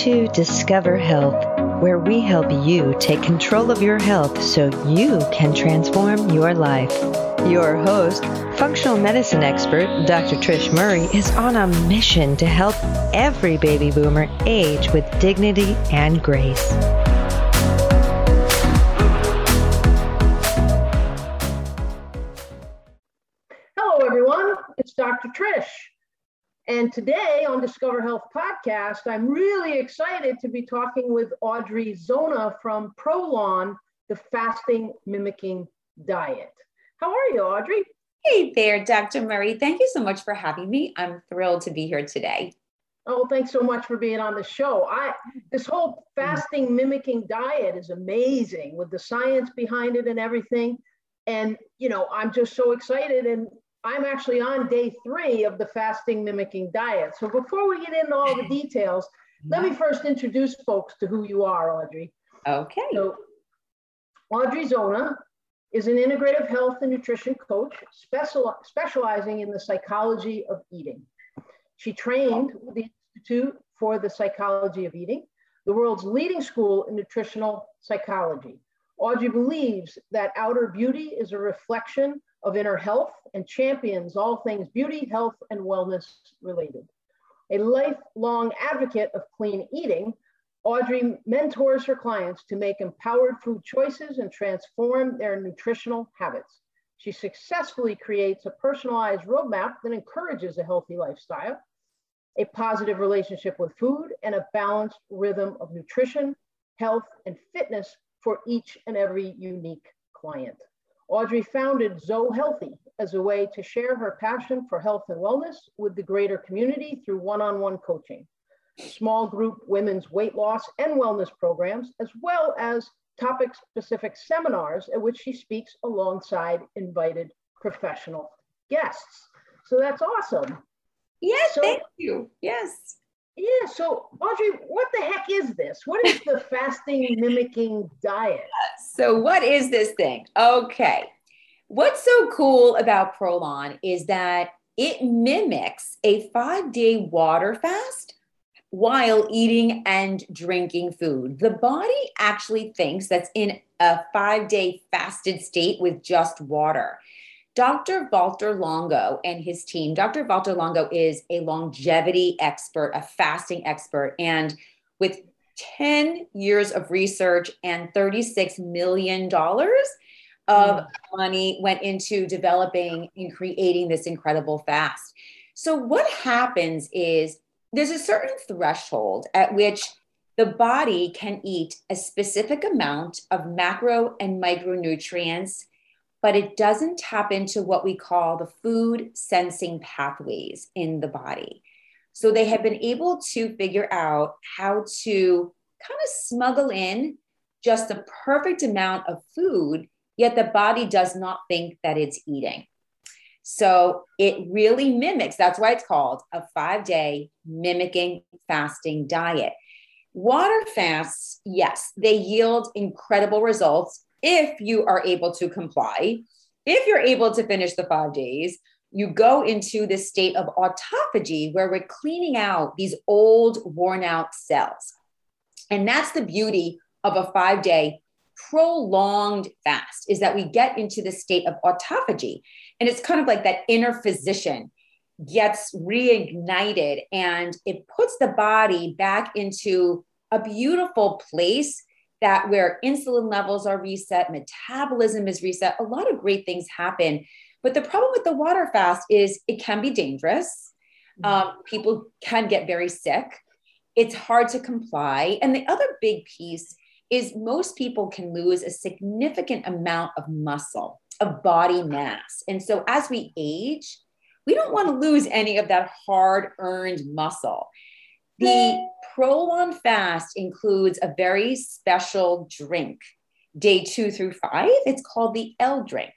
to Discover Health, where we help you take control of your health so you can transform your life. Your host, functional medicine expert Dr. Trish Murray, is on a mission to help every baby boomer age with dignity and grace. And today on Discover Health Podcast, I'm really excited to be talking with Audrey Zona from Prolon, the fasting mimicking diet. How are you, Audrey? Hey there, Dr. Murray. Thank you so much for having me. I'm thrilled to be here today. Oh, thanks so much for being on the show. I this whole fasting mimicking diet is amazing with the science behind it and everything. And you know, I'm just so excited and I'm actually on day three of the fasting mimicking diet. So before we get into all the details, let me first introduce folks to who you are, Audrey. Okay. So Audrey Zona is an integrative health and nutrition coach special, specializing in the psychology of eating. She trained with the Institute for the Psychology of Eating, the world's leading school in nutritional psychology. Audrey believes that outer beauty is a reflection of inner health and champions all things beauty, health, and wellness related. A lifelong advocate of clean eating, Audrey mentors her clients to make empowered food choices and transform their nutritional habits. She successfully creates a personalized roadmap that encourages a healthy lifestyle, a positive relationship with food, and a balanced rhythm of nutrition, health, and fitness for each and every unique client. Audrey founded Zo Healthy as a way to share her passion for health and wellness with the greater community through one on one coaching, small group women's weight loss and wellness programs, as well as topic specific seminars at which she speaks alongside invited professional guests. So that's awesome. Yes, so, thank you. Yes. Yeah. So, Audrey, the heck is this? What is the fasting mimicking diet? So, what is this thing? Okay. What's so cool about Prolon is that it mimics a five day water fast while eating and drinking food. The body actually thinks that's in a five day fasted state with just water. Dr. Walter Longo and his team, Dr. Walter Longo is a longevity expert, a fasting expert, and with 10 years of research and $36 million of mm. money went into developing and creating this incredible fast. So, what happens is there's a certain threshold at which the body can eat a specific amount of macro and micronutrients but it doesn't tap into what we call the food sensing pathways in the body. So they have been able to figure out how to kind of smuggle in just the perfect amount of food, yet the body does not think that it's eating. So it really mimics, that's why it's called a five day mimicking fasting diet. Water fasts, yes, they yield incredible results if you are able to comply, if you're able to finish the five days, you go into this state of autophagy where we're cleaning out these old, worn out cells. And that's the beauty of a five day prolonged fast is that we get into the state of autophagy. And it's kind of like that inner physician gets reignited and it puts the body back into a beautiful place that where insulin levels are reset, metabolism is reset, a lot of great things happen. But the problem with the water fast is it can be dangerous. Mm-hmm. Um, people can get very sick. It's hard to comply. And the other big piece is most people can lose a significant amount of muscle, of body mass. And so as we age, we don't want to lose any of that hard earned muscle. The Prolon fast includes a very special drink, day two through five. It's called the L drink.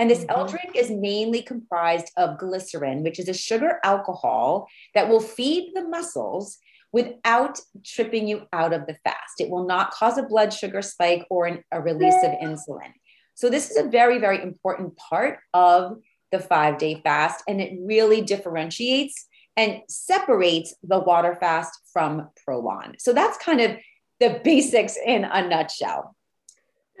And this mm-hmm. L drink is mainly comprised of glycerin, which is a sugar alcohol that will feed the muscles without tripping you out of the fast. It will not cause a blood sugar spike or an, a release of insulin. So, this is a very, very important part of the five day fast, and it really differentiates and separates the water fast from Prolon. So that's kind of the basics in a nutshell.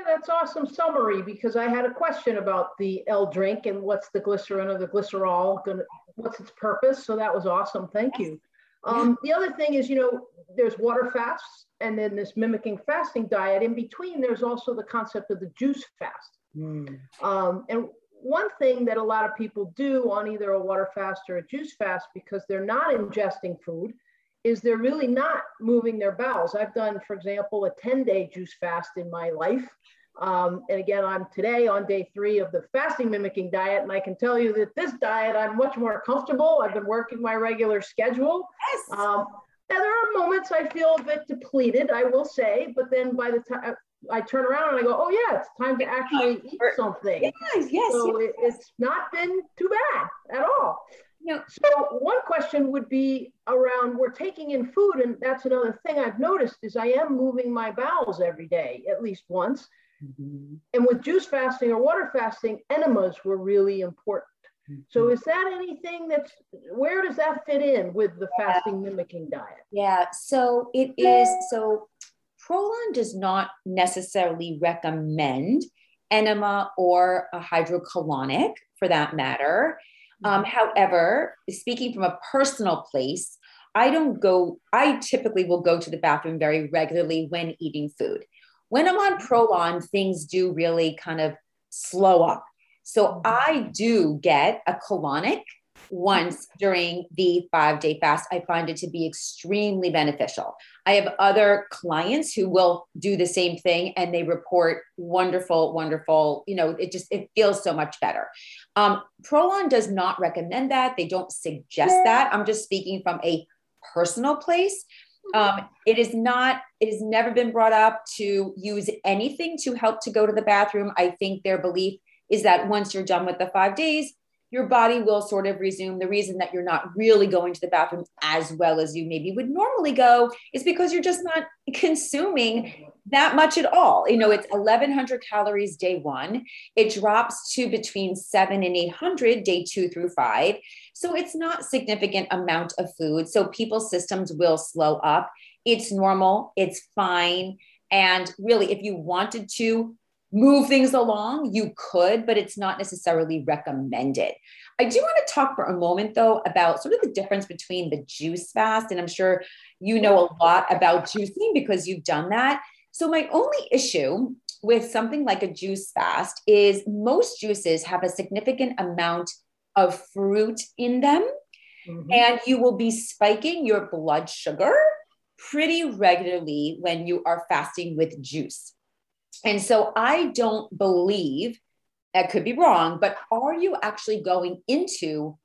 Yeah, that's awesome summary because I had a question about the L drink and what's the glycerin or the glycerol, gonna, what's its purpose. So that was awesome. Thank yes. you. Um, the other thing is, you know, there's water fasts and then this mimicking fasting diet. In between, there's also the concept of the juice fast. Mm. Um, and one thing that a lot of people do on either a water fast or a juice fast because they're not ingesting food is they're really not moving their bowels. I've done, for example, a 10 day juice fast in my life. Um, and again, I'm today on day three of the fasting mimicking diet. And I can tell you that this diet, I'm much more comfortable. I've been working my regular schedule. Yes. Um, now, there are moments I feel a bit depleted, I will say, but then by the time I turn around and I go, oh, yeah, it's time to actually eat something. Yes, yes. So yes. It, it's not been too bad at all. No. So one question would be around we're taking in food, and that's another thing I've noticed is I am moving my bowels every day, at least once. Mm-hmm. And with juice fasting or water fasting, enemas were really important. Mm-hmm. So is that anything that's where does that fit in with the fasting mimicking diet? Yeah, so it is so Prolon does not necessarily recommend enema or a hydrocolonic for that matter. Um, mm-hmm. however, speaking from a personal place, I don't go, I typically will go to the bathroom very regularly when eating food. When I'm on Prolon, things do really kind of slow up. So mm-hmm. I do get a colonic once during the five day fast. I find it to be extremely beneficial. I have other clients who will do the same thing and they report wonderful, wonderful, you know, it just, it feels so much better. Um, Prolon does not recommend that. They don't suggest that. I'm just speaking from a personal place. Um, it is not, it has never been brought up to use anything to help to go to the bathroom. I think their belief is that once you're done with the five days, your body will sort of resume. The reason that you're not really going to the bathroom as well as you maybe would normally go is because you're just not consuming that much at all. You know, it's 1100 calories day one, it drops to between seven and 800 day two through five. So it's not significant amount of food. So people's systems will slow up. It's normal, it's fine. And really, if you wanted to move things along, you could, but it's not necessarily recommended. I do want to talk for a moment, though, about sort of the difference between the juice fast, and I'm sure you know a lot about juicing because you've done that. So, my only issue with something like a juice fast is most juices have a significant amount of fruit in them, mm-hmm. and you will be spiking your blood sugar pretty regularly when you are fasting with juice. And so I don't believe, I could be wrong, but are you actually going into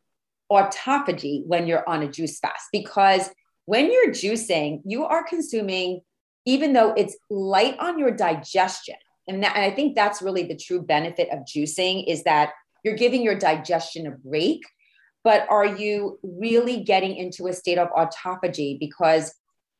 autophagy when you're on a juice fast? Because when you're juicing, you are consuming, even though it's light on your digestion. And, that, and I think that's really the true benefit of juicing is that you're giving your digestion a break. But are you really getting into a state of autophagy? Because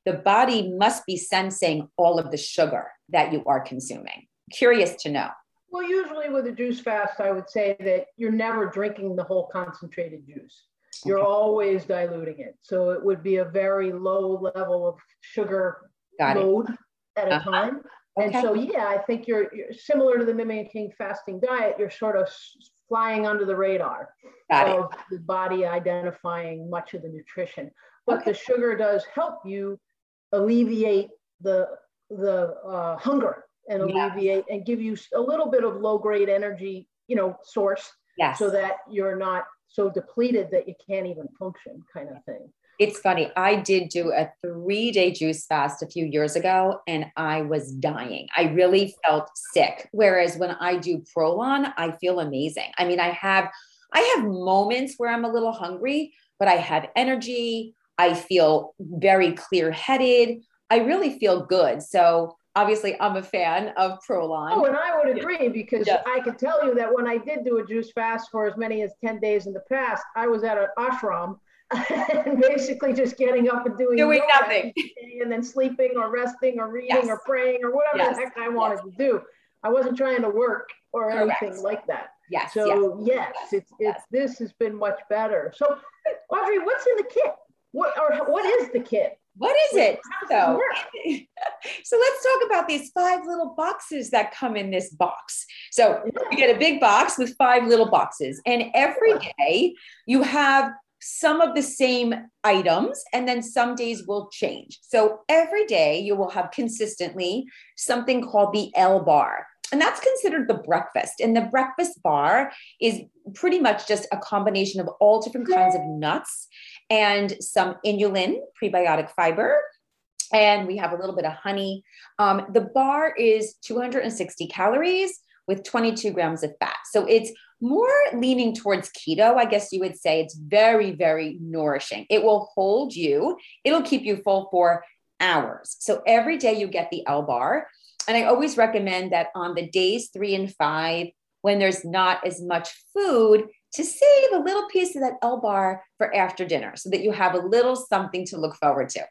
the body must be sensing all of the sugar that you are consuming. Curious to know. Well, usually with a juice fast, I would say that you're never drinking the whole concentrated juice. You're okay. always diluting it. So it would be a very low level of sugar Got load it. at a uh-huh. time. And okay. so, yeah, I think you're, you're, similar to the mimicking fasting diet. You're sort of flying under the radar Got of it. the body identifying much of the nutrition. But okay. the sugar does help you alleviate the the uh, hunger and alleviate and give you a little bit of low grade energy, you know, source, yes. so that you're not so depleted that you can't even function, kind of thing. It's funny. I did do a three day juice fast a few years ago and I was dying. I really felt sick. Whereas when I do Prolon, I feel amazing. I mean, I have I have moments where I'm a little hungry, but I have energy. I feel very clear headed. I really feel good. So obviously I'm a fan of Prolon. Oh, and I would agree because yes. I can tell you that when I did do a juice fast for as many as 10 days in the past, I was at an ashram and basically just getting up and doing, doing nothing and then sleeping or resting or reading yes. or praying or whatever yes. the heck I wanted to do. I wasn't trying to work or Correct. anything like that. Yes. So yes, it's yes. it's this has been much better. So Audrey, what's in the kit? What or what is the kit? What is it? So, so let's talk about these five little boxes that come in this box. So you get a big box with five little boxes, and every day you have some of the same items, and then some days will change. So every day you will have consistently something called the L bar. And that's considered the breakfast. And the breakfast bar is pretty much just a combination of all different kinds of nuts and some inulin, prebiotic fiber. And we have a little bit of honey. Um, the bar is 260 calories with 22 grams of fat. So it's more leaning towards keto, I guess you would say. It's very, very nourishing. It will hold you, it'll keep you full for hours. So every day you get the L bar. And I always recommend that on the days three and five, when there's not as much food, to save a little piece of that L bar for after dinner so that you have a little something to look forward to.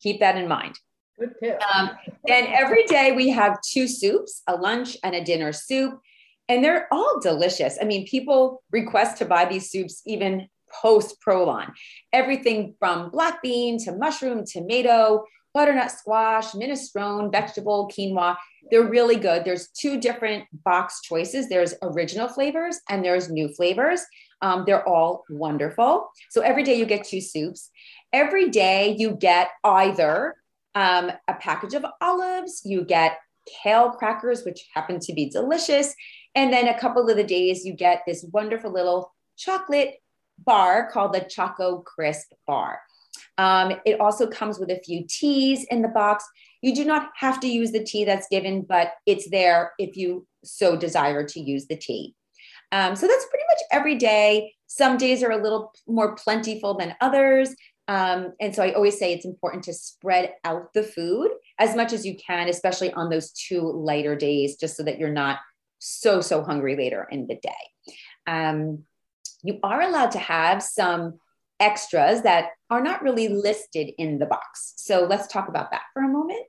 Keep that in mind. Good tip. Um, and every day we have two soups, a lunch and a dinner soup, and they're all delicious. I mean, people request to buy these soups even post Prolon. Everything from black bean to mushroom, tomato, butternut squash, minestrone, vegetable, quinoa. They're really good. There's two different box choices. There's original flavors and there's new flavors. Um, they're all wonderful. So every day you get two soups. Every day you get either um, a package of olives, you get kale crackers, which happen to be delicious. And then a couple of the days you get this wonderful little chocolate bar called the Choco Crisp Bar. Um, it also comes with a few teas in the box. You do not have to use the tea that's given, but it's there if you so desire to use the tea. Um, so that's pretty much every day. Some days are a little more plentiful than others. Um, and so I always say it's important to spread out the food as much as you can, especially on those two lighter days, just so that you're not so, so hungry later in the day. Um, you are allowed to have some extras that are not really listed in the box. So let's talk about that for a moment.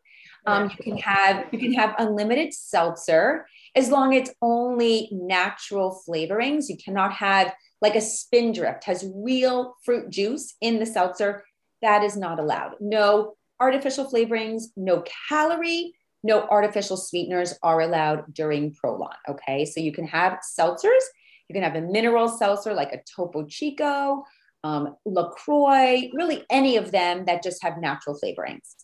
Um, you can have you can have unlimited seltzer as long as it's only natural flavorings. You cannot have like a spindrift has real fruit juice in the seltzer. That is not allowed. No artificial flavorings, no calorie, no artificial sweeteners are allowed during Prolon. Okay, so you can have seltzers. You can have a mineral seltzer like a Topo Chico um, LaCroix, really any of them that just have natural flavorings.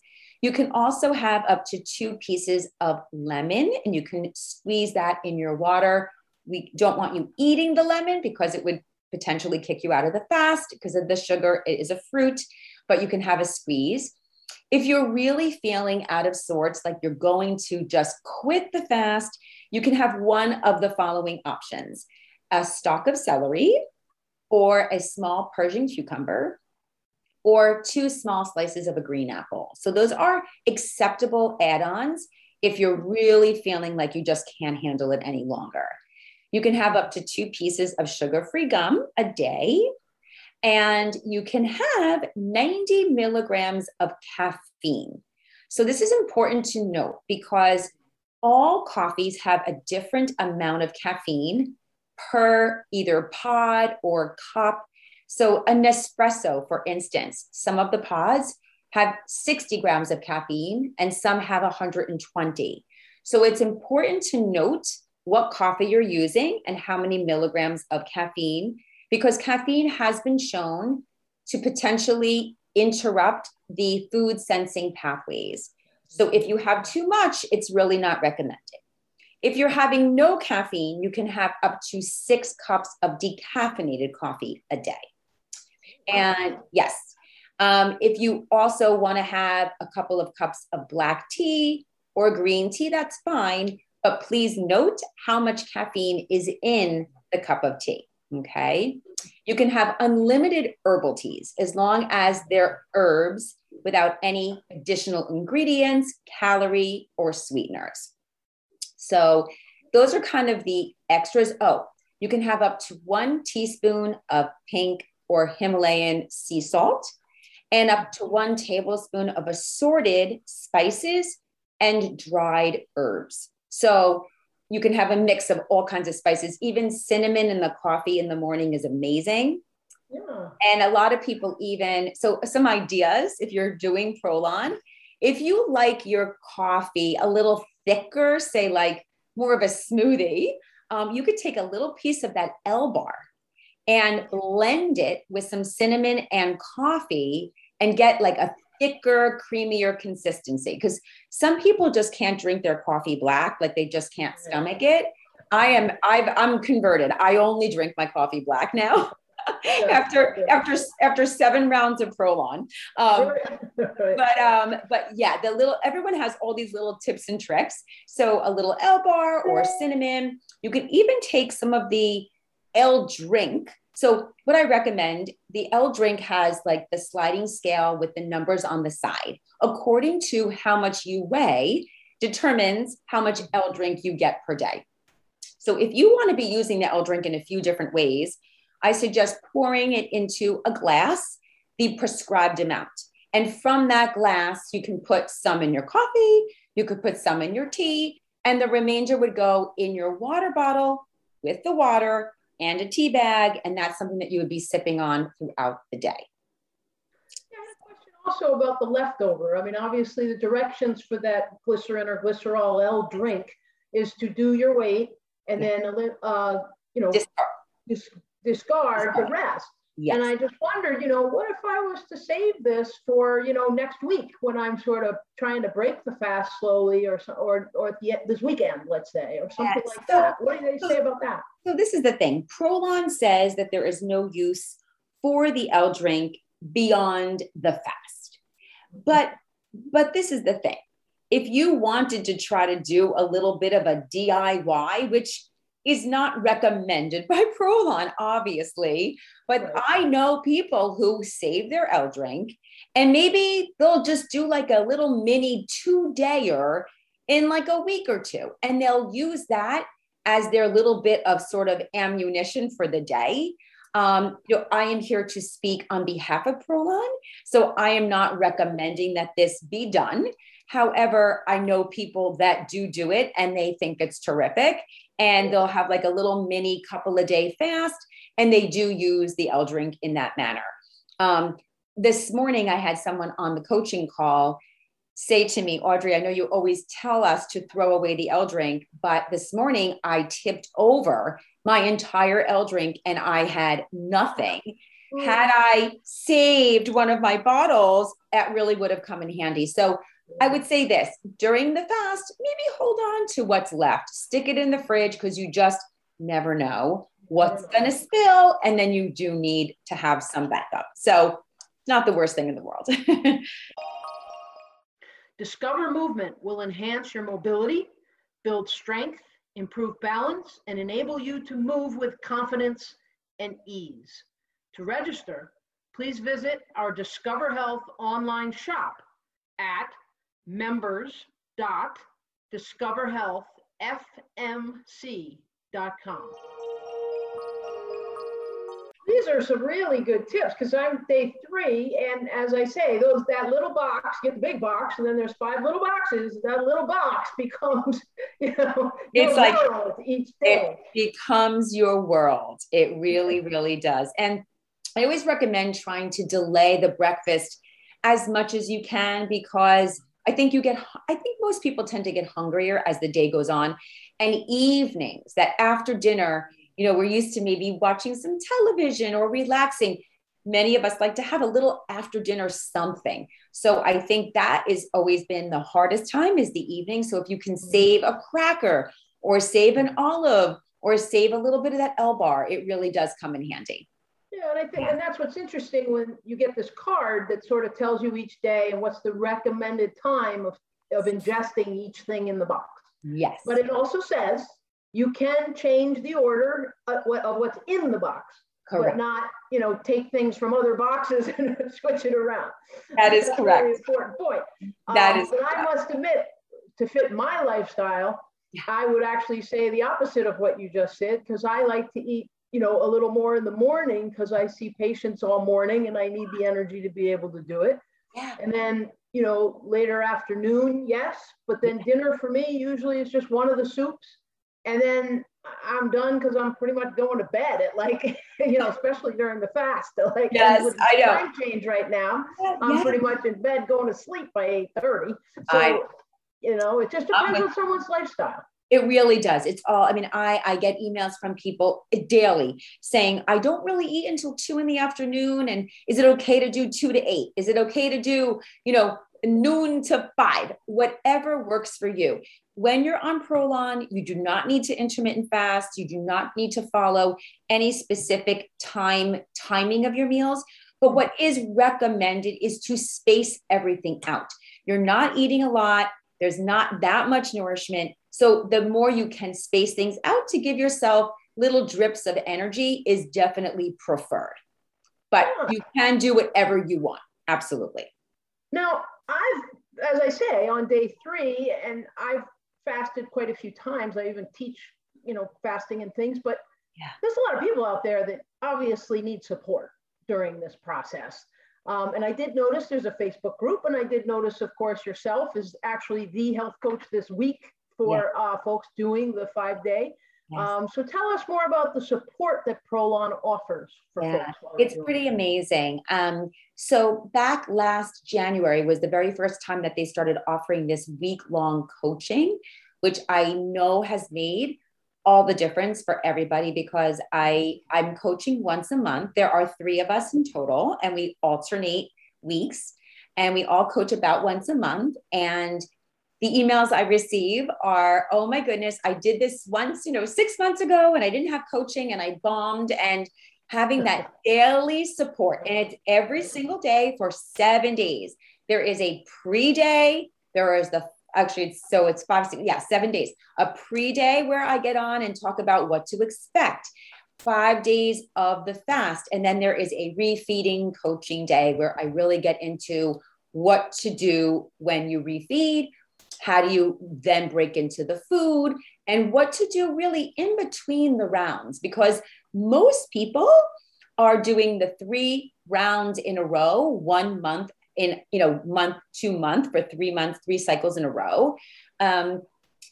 You can also have up to two pieces of lemon and you can squeeze that in your water. We don't want you eating the lemon because it would potentially kick you out of the fast because of the sugar. It is a fruit, but you can have a squeeze. If you're really feeling out of sorts, like you're going to just quit the fast, you can have one of the following options a stalk of celery, or a small Persian cucumber, or two small slices of a green apple. So those are acceptable add ons if you're really feeling like you just can't handle it any longer. You can have up to two pieces of sugar free gum a day, and you can have 90 milligrams of caffeine. So, this is important to note because all coffees have a different amount of caffeine per either pod or cup. So, a Nespresso, for instance, some of the pods have 60 grams of caffeine and some have 120. So, it's important to note what coffee you're using and how many milligrams of caffeine, because caffeine has been shown to potentially interrupt the food sensing pathways. So, if you have too much, it's really not recommended. If you're having no caffeine, you can have up to six cups of decaffeinated coffee a day. And yes, um, if you also want to have a couple of cups of black tea or green tea, that's fine. But please note how much caffeine is in the cup of tea. Okay. You can have unlimited herbal teas as long as they're herbs without any additional ingredients, calorie, or sweeteners. So those are kind of the extras. Oh, you can have up to one teaspoon of pink or Himalayan sea salt and up to one tablespoon of assorted spices and dried herbs. So you can have a mix of all kinds of spices. Even cinnamon in the coffee in the morning is amazing. Yeah. And a lot of people even, so some ideas if you're doing Prolon, if you like your coffee a little thicker, say like more of a smoothie, um, you could take a little piece of that L bar and blend it with some cinnamon and coffee and get like a thicker, creamier consistency. Because some people just can't drink their coffee black, like they just can't stomach it. I am I've I'm converted. I only drink my coffee black now. after after after seven rounds of Prolon. Um, but um, but yeah, the little everyone has all these little tips and tricks. So a little L bar or cinnamon. You can even take some of the L drink. So what I recommend, the L drink has like the sliding scale with the numbers on the side. According to how much you weigh, determines how much L drink you get per day. So if you want to be using the L drink in a few different ways, I suggest pouring it into a glass, the prescribed amount. And from that glass, you can put some in your coffee, you could put some in your tea, and the remainder would go in your water bottle with the water and a tea bag. And that's something that you would be sipping on throughout the day. Yeah, question also about the leftover. I mean, obviously the directions for that glycerin or glycerol L drink is to do your weight and then, uh, you know, Discard discard the rest. Yes. And I just wondered, you know, what if I was to save this for, you know, next week when I'm sort of trying to break the fast slowly or or or this weekend, let's say, or something yes. like so, that. What do they say about that? So this is the thing. Prolon says that there is no use for the L drink beyond the fast. But but this is the thing. If you wanted to try to do a little bit of a DIY, which is not recommended by Prolon, obviously. But right. I know people who save their L drink and maybe they'll just do like a little mini two dayer in like a week or two. And they'll use that as their little bit of sort of ammunition for the day. Um, you know, I am here to speak on behalf of Prolon. So I am not recommending that this be done. However, I know people that do do it and they think it's terrific and they'll have like a little mini couple a day fast and they do use the L drink in that manner. Um, this morning I had someone on the coaching call say to me, Audrey, I know you always tell us to throw away the L drink, but this morning I tipped over my entire L drink and I had nothing. Mm. Had I saved one of my bottles, that really would have come in handy. So I would say this during the fast, maybe hold on to what's left, stick it in the fridge because you just never know what's mm. going to spill. And then you do need to have some backup. So, not the worst thing in the world. Discover movement will enhance your mobility, build strength, improve balance, and enable you to move with confidence and ease. To register, please visit our Discover Health online shop at members.discoverhealthfmc.com. These are some really good tips because I'm day three, and as I say, those that little box, get the big box, and then there's five little boxes. That little box becomes, you know, it's like each day. It becomes your world. It really, really does. And I always recommend trying to delay the breakfast as much as you can because I think you get, I think most people tend to get hungrier as the day goes on. And evenings, that after dinner, you know, we're used to maybe watching some television or relaxing. Many of us like to have a little after dinner something. So I think that has always been the hardest time is the evening. So if you can mm-hmm. save a cracker or save an olive or save a little bit of that L bar, it really does come in handy. Yeah, and I think, and that's what's interesting when you get this card that sort of tells you each day and what's the recommended time of, of ingesting each thing in the box. Yes. But it also says you can change the order of, of what's in the box. Correct. But not, you know, take things from other boxes and switch it around. That is That's correct. Very important point. That um, is. But correct. I must admit, to fit my lifestyle, yeah. I would actually say the opposite of what you just said because I like to eat you know, a little more in the morning because I see patients all morning and I need the energy to be able to do it. Yeah. And then, you know, later afternoon, yes. But then dinner for me usually is just one of the soups and then I'm done because I'm pretty much going to bed at like, you know, especially during the fast. Like, yes, I know. Time change right now. I'm yeah. pretty much in bed going to sleep by eight thirty. So, I, you know, it just depends um, on someone's lifestyle. It really does. It's all, I mean, I, I get emails from people daily saying, I don't really eat until two in the afternoon. And is it okay to do two to eight? Is it okay to do, you know, noon to five, whatever works for you. When you're on Prolon, you do not need to intermittent fast. You do not need to follow any specific time timing of your meals. But what is recommended is to space everything out. You're not eating a lot. There's not that much nourishment. So the more you can space things out to give yourself little drips of energy is definitely preferred. But you can do whatever you want. Absolutely. Now, I've, as I say, on day three, and I've fasted quite a few times. I even teach, you know, fasting and things, but yeah. there's a lot of people out there that obviously need support during this process. Um, and I did notice there's a Facebook group, and I did notice, of course, yourself is actually the health coach this week for yeah. uh, folks doing the five day. Yes. Um, so tell us more about the support that Prolon offers for yeah, folks. It's pretty amazing. Um, so back last January was the very first time that they started offering this week long coaching, which I know has made all the difference for everybody because I I'm coaching once a month. There are three of us in total, and we alternate weeks, and we all coach about once a month. And the emails I receive are, oh my goodness, I did this once, you know, six months ago and I didn't have coaching and I bombed and having that daily support. And it's every single day for seven days. There is a pre day, there is the actually it's so it's five six, yeah seven days a pre-day where i get on and talk about what to expect five days of the fast and then there is a refeeding coaching day where i really get into what to do when you refeed how do you then break into the food and what to do really in between the rounds? Because most people are doing the three rounds in a row, one month in, you know, month to month for three months, three cycles in a row. Um,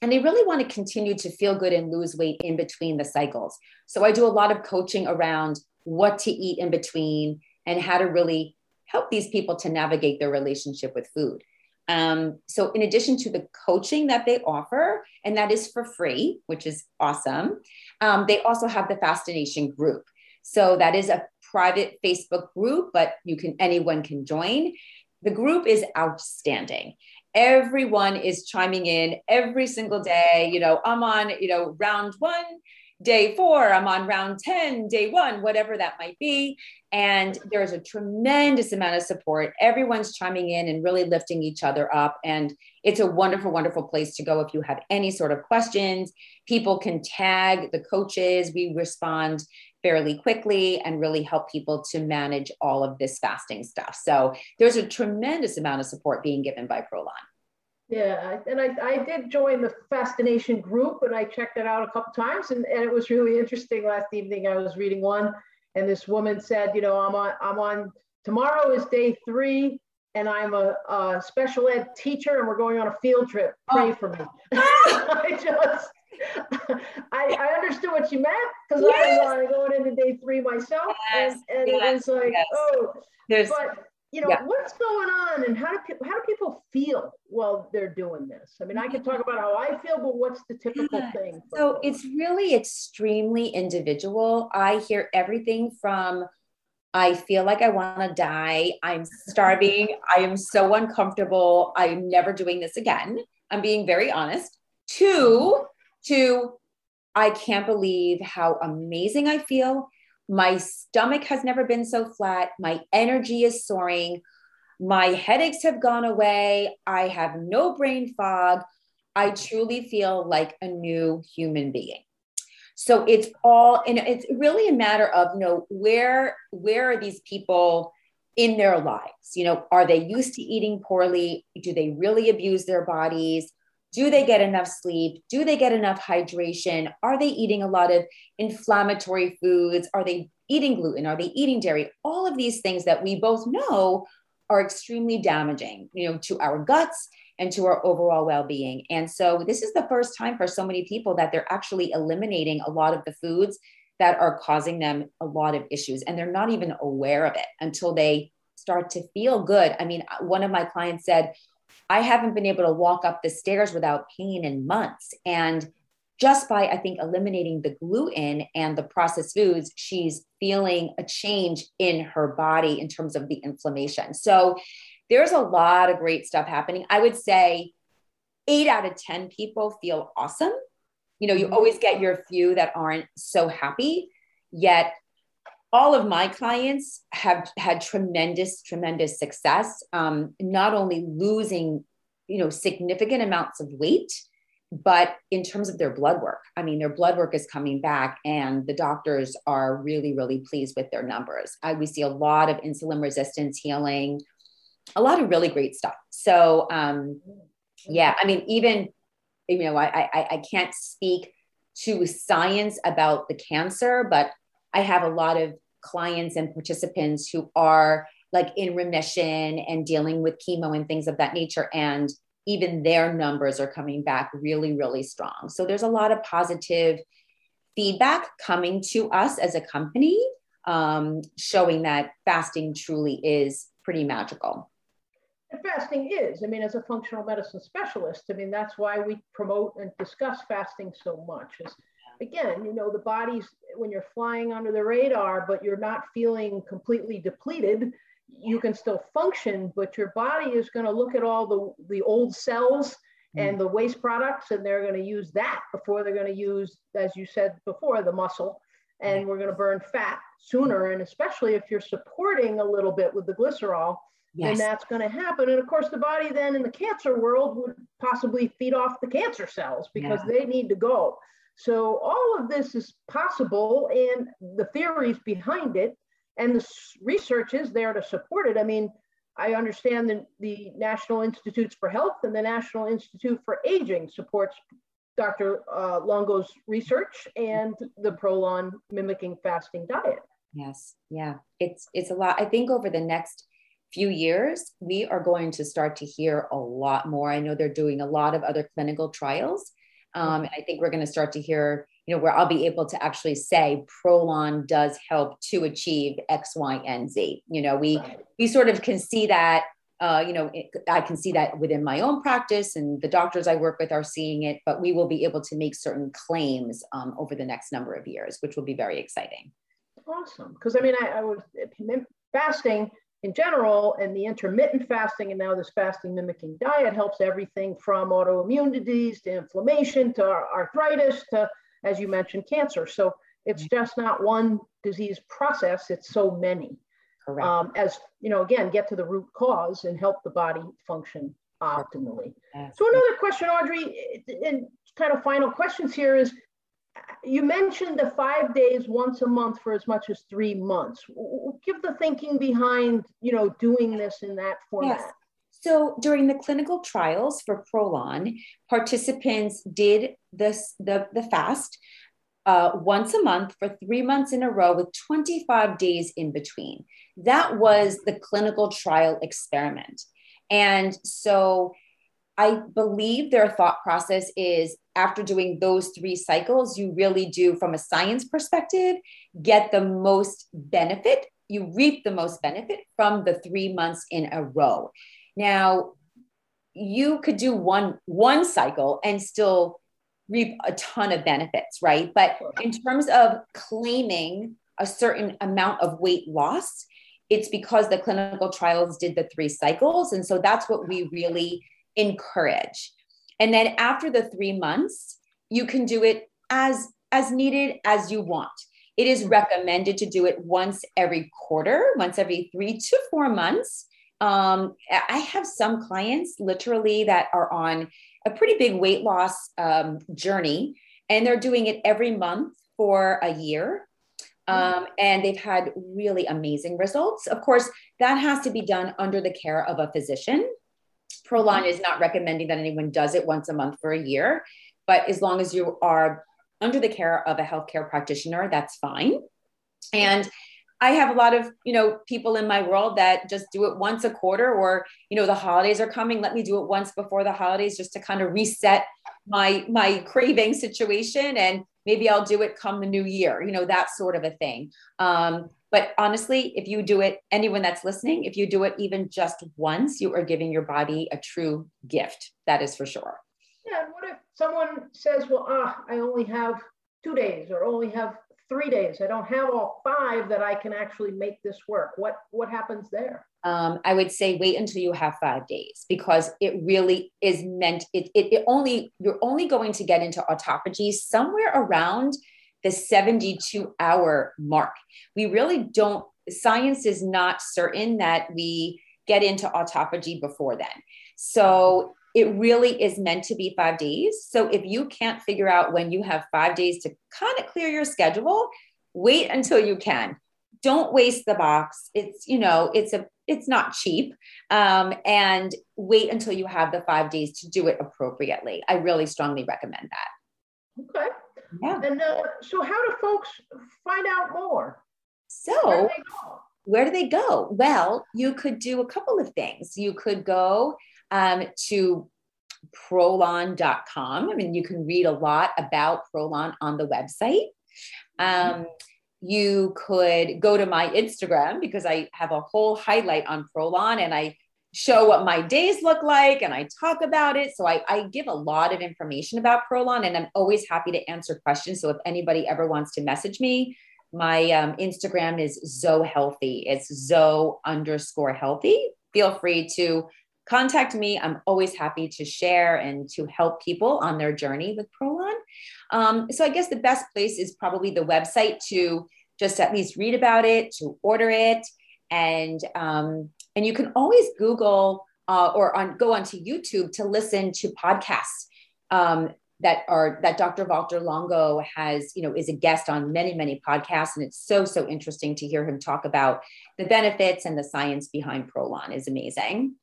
and they really want to continue to feel good and lose weight in between the cycles. So I do a lot of coaching around what to eat in between and how to really help these people to navigate their relationship with food. Um, so, in addition to the coaching that they offer, and that is for free, which is awesome, um, they also have the Fascination group. So, that is a private Facebook group, but you can anyone can join. The group is outstanding. Everyone is chiming in every single day. You know, I'm on, you know, round one day four, I'm on round 10, day one, whatever that might be. And there's a tremendous amount of support. Everyone's chiming in and really lifting each other up. And it's a wonderful, wonderful place to go if you have any sort of questions. People can tag the coaches. We respond fairly quickly and really help people to manage all of this fasting stuff. So there's a tremendous amount of support being given by Prolon. Yeah, and I, I did join the fascination group and I checked it out a couple times and, and it was really interesting. Last evening I was reading one and this woman said, you know, I'm on, I'm on, tomorrow is day three and I'm a, a special ed teacher and we're going on a field trip. Pray oh. for me. Oh. I just, I, I understood what you meant because yes. I was going into day three myself yes. and, and yes. it was like, oh, There's, but you know yeah. what's going on and how do people how do people feel while they're doing this? I mean i can talk about how i feel but what's the typical yeah. thing so it's really extremely individual. I hear everything from i feel like i want to die. I'm starving. I am so uncomfortable. I'm never doing this again. I'm being very honest. Two to i can't believe how amazing i feel my stomach has never been so flat. My energy is soaring. My headaches have gone away. I have no brain fog. I truly feel like a new human being. So it's all, and it's really a matter of, you know, where where are these people in their lives? You know, are they used to eating poorly? Do they really abuse their bodies? Do they get enough sleep? Do they get enough hydration? Are they eating a lot of inflammatory foods? Are they eating gluten? Are they eating dairy? All of these things that we both know are extremely damaging, you know, to our guts and to our overall well-being. And so this is the first time for so many people that they're actually eliminating a lot of the foods that are causing them a lot of issues and they're not even aware of it until they start to feel good. I mean, one of my clients said, I haven't been able to walk up the stairs without pain in months. And just by, I think, eliminating the gluten and the processed foods, she's feeling a change in her body in terms of the inflammation. So there's a lot of great stuff happening. I would say eight out of 10 people feel awesome. You know, you mm-hmm. always get your few that aren't so happy, yet all of my clients have had tremendous, tremendous success. Um, not only losing, you know, significant amounts of weight, but in terms of their blood work, I mean, their blood work is coming back, and the doctors are really, really pleased with their numbers. I, we see a lot of insulin resistance healing, a lot of really great stuff. So, um, yeah, I mean, even you know, I, I I can't speak to science about the cancer, but I have a lot of clients and participants who are like in remission and dealing with chemo and things of that nature. And even their numbers are coming back really, really strong. So there's a lot of positive feedback coming to us as a company, um, showing that fasting truly is pretty magical. And fasting is, I mean, as a functional medicine specialist, I mean, that's why we promote and discuss fasting so much. Is again, you know, the body's when you're flying under the radar, but you're not feeling completely depleted, you can still function, but your body is going to look at all the, the old cells and mm. the waste products, and they're going to use that before they're going to use, as you said before, the muscle. And we're going to burn fat sooner. And especially if you're supporting a little bit with the glycerol, yes. then that's going to happen. And of course, the body then in the cancer world would possibly feed off the cancer cells because yeah. they need to go. So all of this is possible, and the theories behind it and the research is there to support it. I mean, I understand that the National Institutes for Health and the National Institute for Aging supports Dr. Uh, Longo's research and the Prolon mimicking fasting diet. Yes, yeah, it's it's a lot. I think over the next few years, we are going to start to hear a lot more. I know they're doing a lot of other clinical trials um, and I think we're going to start to hear, you know, where I'll be able to actually say Prolon does help to achieve X, Y, and Z. You know, we we sort of can see that. Uh, you know, it, I can see that within my own practice, and the doctors I work with are seeing it. But we will be able to make certain claims um, over the next number of years, which will be very exciting. Awesome, because I mean, I, I was fasting in general, and the intermittent fasting and now this fasting mimicking diet helps everything from autoimmune disease to inflammation to arthritis to, as you mentioned, cancer. So it's mm-hmm. just not one disease process, it's so many. Um, as you know, again, get to the root cause and help the body function optimally. So another question, Audrey, and kind of final questions here is you mentioned the five days once a month for as much as three months. Give the thinking behind, you know, doing this in that format. Yes. So during the clinical trials for Prolon, participants did this the, the fast uh, once a month for three months in a row with 25 days in between. That was the clinical trial experiment. And so I believe their thought process is after doing those three cycles, you really do, from a science perspective, get the most benefit. You reap the most benefit from the three months in a row. Now, you could do one one cycle and still reap a ton of benefits, right? But in terms of claiming a certain amount of weight loss, it's because the clinical trials did the three cycles. And so that's what we really encourage. And then after the three months, you can do it as as needed as you want. It is recommended to do it once every quarter, once every three to four months. Um, I have some clients literally that are on a pretty big weight loss um, journey, and they're doing it every month for a year. Um, and they've had really amazing results. Of course, that has to be done under the care of a physician. Prolon is not recommending that anyone does it once a month for a year, but as long as you are under the care of a healthcare practitioner, that's fine. And I have a lot of, you know, people in my world that just do it once a quarter or, you know, the holidays are coming, let me do it once before the holidays just to kind of reset my my craving situation and maybe I'll do it come the new year, you know, that sort of a thing. Um, but honestly, if you do it, anyone that's listening, if you do it even just once, you are giving your body a true gift. That is for sure. Yeah. And what if someone says, well, ah, I only have two days or only have three days. I don't have all five that I can actually make this work. What what happens there? Um, I would say wait until you have five days because it really is meant. It, it, it only you're only going to get into autophagy somewhere around the 72 hour mark. We really don't. Science is not certain that we get into autophagy before then. So it really is meant to be five days. So if you can't figure out when you have five days to kind of clear your schedule, wait until you can. Don't waste the box. It's, you know, it's a, it's not cheap. Um, and wait until you have the five days to do it appropriately. I really strongly recommend that. Okay. Yeah. And uh, so, how do folks find out more? So, where do, where do they go? Well, you could do a couple of things. You could go um, to prolon.com. I mean, you can read a lot about Prolon on the website. Um, you could go to my Instagram because I have a whole highlight on Prolon and I show what my days look like and I talk about it. So I, I give a lot of information about Prolon and I'm always happy to answer questions. So if anybody ever wants to message me, my um, Instagram is Zoe Healthy. It's Zoe underscore healthy. Feel free to contact me. I'm always happy to share and to help people on their journey with Prolon. Um, so I guess the best place is probably the website to just at least read about it, to order it, and um, and you can always Google uh, or on go onto YouTube to listen to podcasts. Um, that are that Dr. Walter Longo has, you know, is a guest on many, many podcasts. And it's so, so interesting to hear him talk about the benefits and the science behind Prolon is amazing.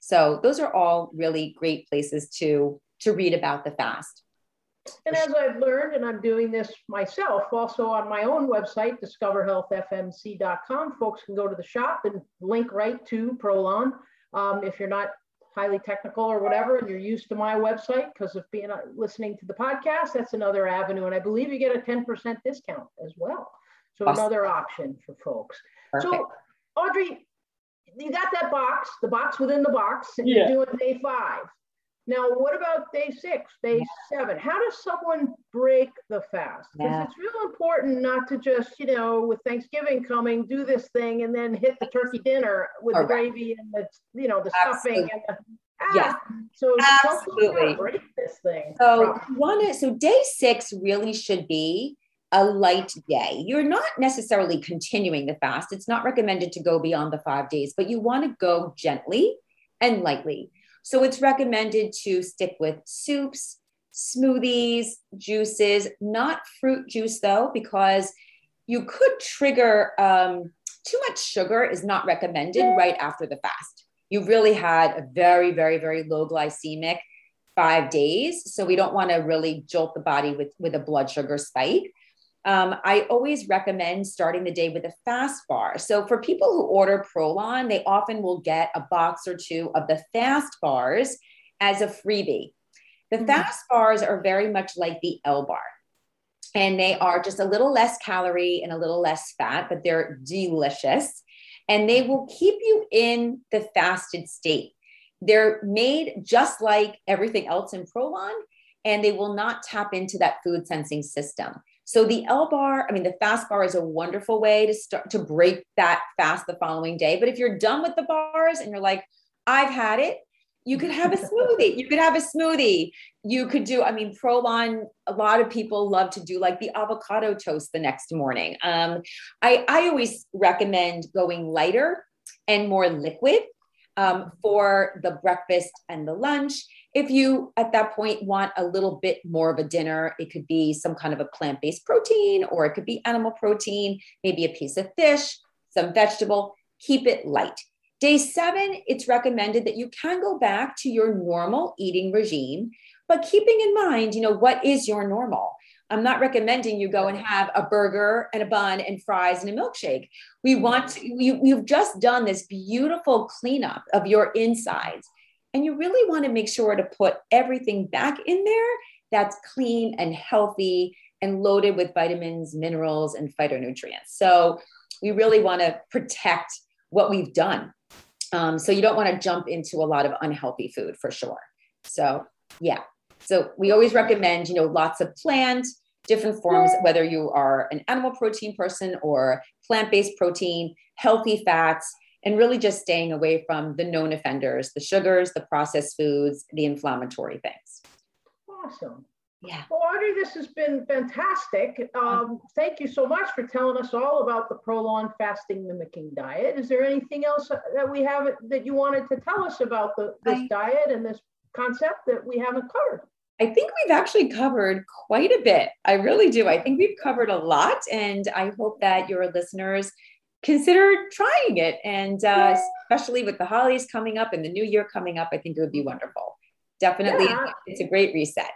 So those are all really great places to to read about the fast. And as I've learned, and I'm doing this myself also on my own website, discoverhealthfmc.com, folks can go to the shop and link right to Prolon. Um, if you're not highly technical or whatever, and you're used to my website because of being uh, listening to the podcast, that's another avenue. And I believe you get a 10% discount as well. So awesome. another option for folks. Perfect. So Audrey, you got that box, the box within the box, and yeah. you're doing day five. Now, what about day six, day yeah. seven? How does someone break the fast? Because yeah. it's real important not to just, you know, with Thanksgiving coming, do this thing and then hit the turkey dinner with All the right. gravy and the, you know, the Absolutely. stuffing and the Ah, yeah. So absolutely break this thing. So one so day six really should be a light day. You're not necessarily continuing the fast. It's not recommended to go beyond the five days, but you want to go gently and lightly. So it's recommended to stick with soups, smoothies, juices, not fruit juice though, because you could trigger um, too much sugar is not recommended right after the fast. You really had a very, very, very low glycemic five days. So we don't want to really jolt the body with, with a blood sugar spike um, I always recommend starting the day with a fast bar. So for people who order Prolon, they often will get a box or two of the fast bars as a freebie. The mm-hmm. fast bars are very much like the L bar. And they are just a little less calorie and a little less fat, but they're delicious. And they will keep you in the fasted state. They're made just like everything else in Prolon, and they will not tap into that food sensing system. So the L bar, I mean, the fast bar is a wonderful way to start to break that fast the following day. But if you're done with the bars and you're like, I've had it, you could have a smoothie. You could have a smoothie. You could do, I mean, Prolon, a lot of people love to do like the avocado toast the next morning. Um, I, I always recommend going lighter and more liquid um, for the breakfast and the lunch if you at that point want a little bit more of a dinner, it could be some kind of a plant based protein or it could be animal protein, maybe a piece of fish, some vegetable. Keep it light. Day seven, it's recommended that you can go back to your normal eating regime, but keeping in mind, you know, what is your normal? I'm not recommending you go and have a burger and a bun and fries and a milkshake. We want to, you, you've just done this beautiful cleanup of your insides. And you really want to make sure to put everything back in there that's clean and healthy and loaded with vitamins, minerals, and phytonutrients. So we really want to protect what we've done. Um, so you don't want to jump into a lot of unhealthy food for sure. So yeah. So we always recommend, you know, lots of plant, different forms, whether you are an animal protein person or plant-based protein, healthy fats, and really just staying away from the known offenders, the sugars, the processed foods, the inflammatory things. Awesome. Yeah. Well, Audrey, this has been fantastic. Um, thank you so much for telling us all about the Prolon fasting mimicking diet. Is there anything else that we haven't that you wanted to tell us about the, this I, diet and this concept that we haven't covered? I think we've actually covered quite a bit. I really do. I think we've covered a lot, and I hope that your listeners consider trying it. And uh, especially with the holidays coming up and the new year coming up, I think it would be wonderful. Definitely, yeah. it's a great reset.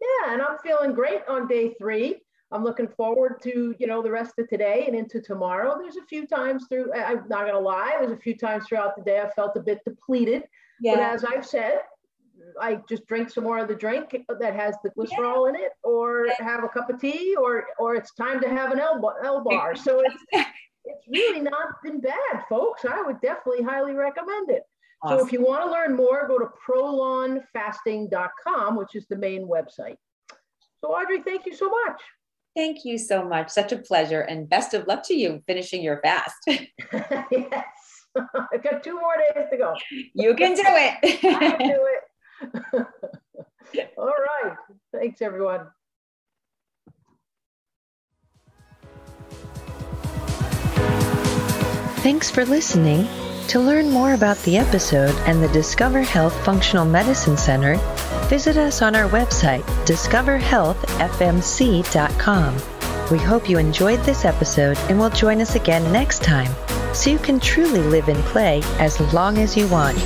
Yeah, and I'm feeling great on day three. I'm looking forward to you know the rest of today and into tomorrow. There's a few times through. I'm not gonna lie. There's a few times throughout the day I felt a bit depleted. Yeah. But as I've said, I just drink some more of the drink that has the glycerol yeah. in it, or yeah. have a cup of tea, or or it's time to have an L, L bar. So it's it's really not been bad, folks. I would definitely highly recommend it. Awesome. So if you want to learn more, go to prolonfasting.com, which is the main website. So Audrey, thank you so much. Thank you so much. Such a pleasure. And best of luck to you finishing your fast. yes. I've got two more days to go. You can do it. I can do it. All right. Thanks, everyone. Thanks for listening. To learn more about the episode and the Discover Health Functional Medicine Center, visit us on our website, discoverhealthfmc.com. We hope you enjoyed this episode and will join us again next time so you can truly live and play as long as you want.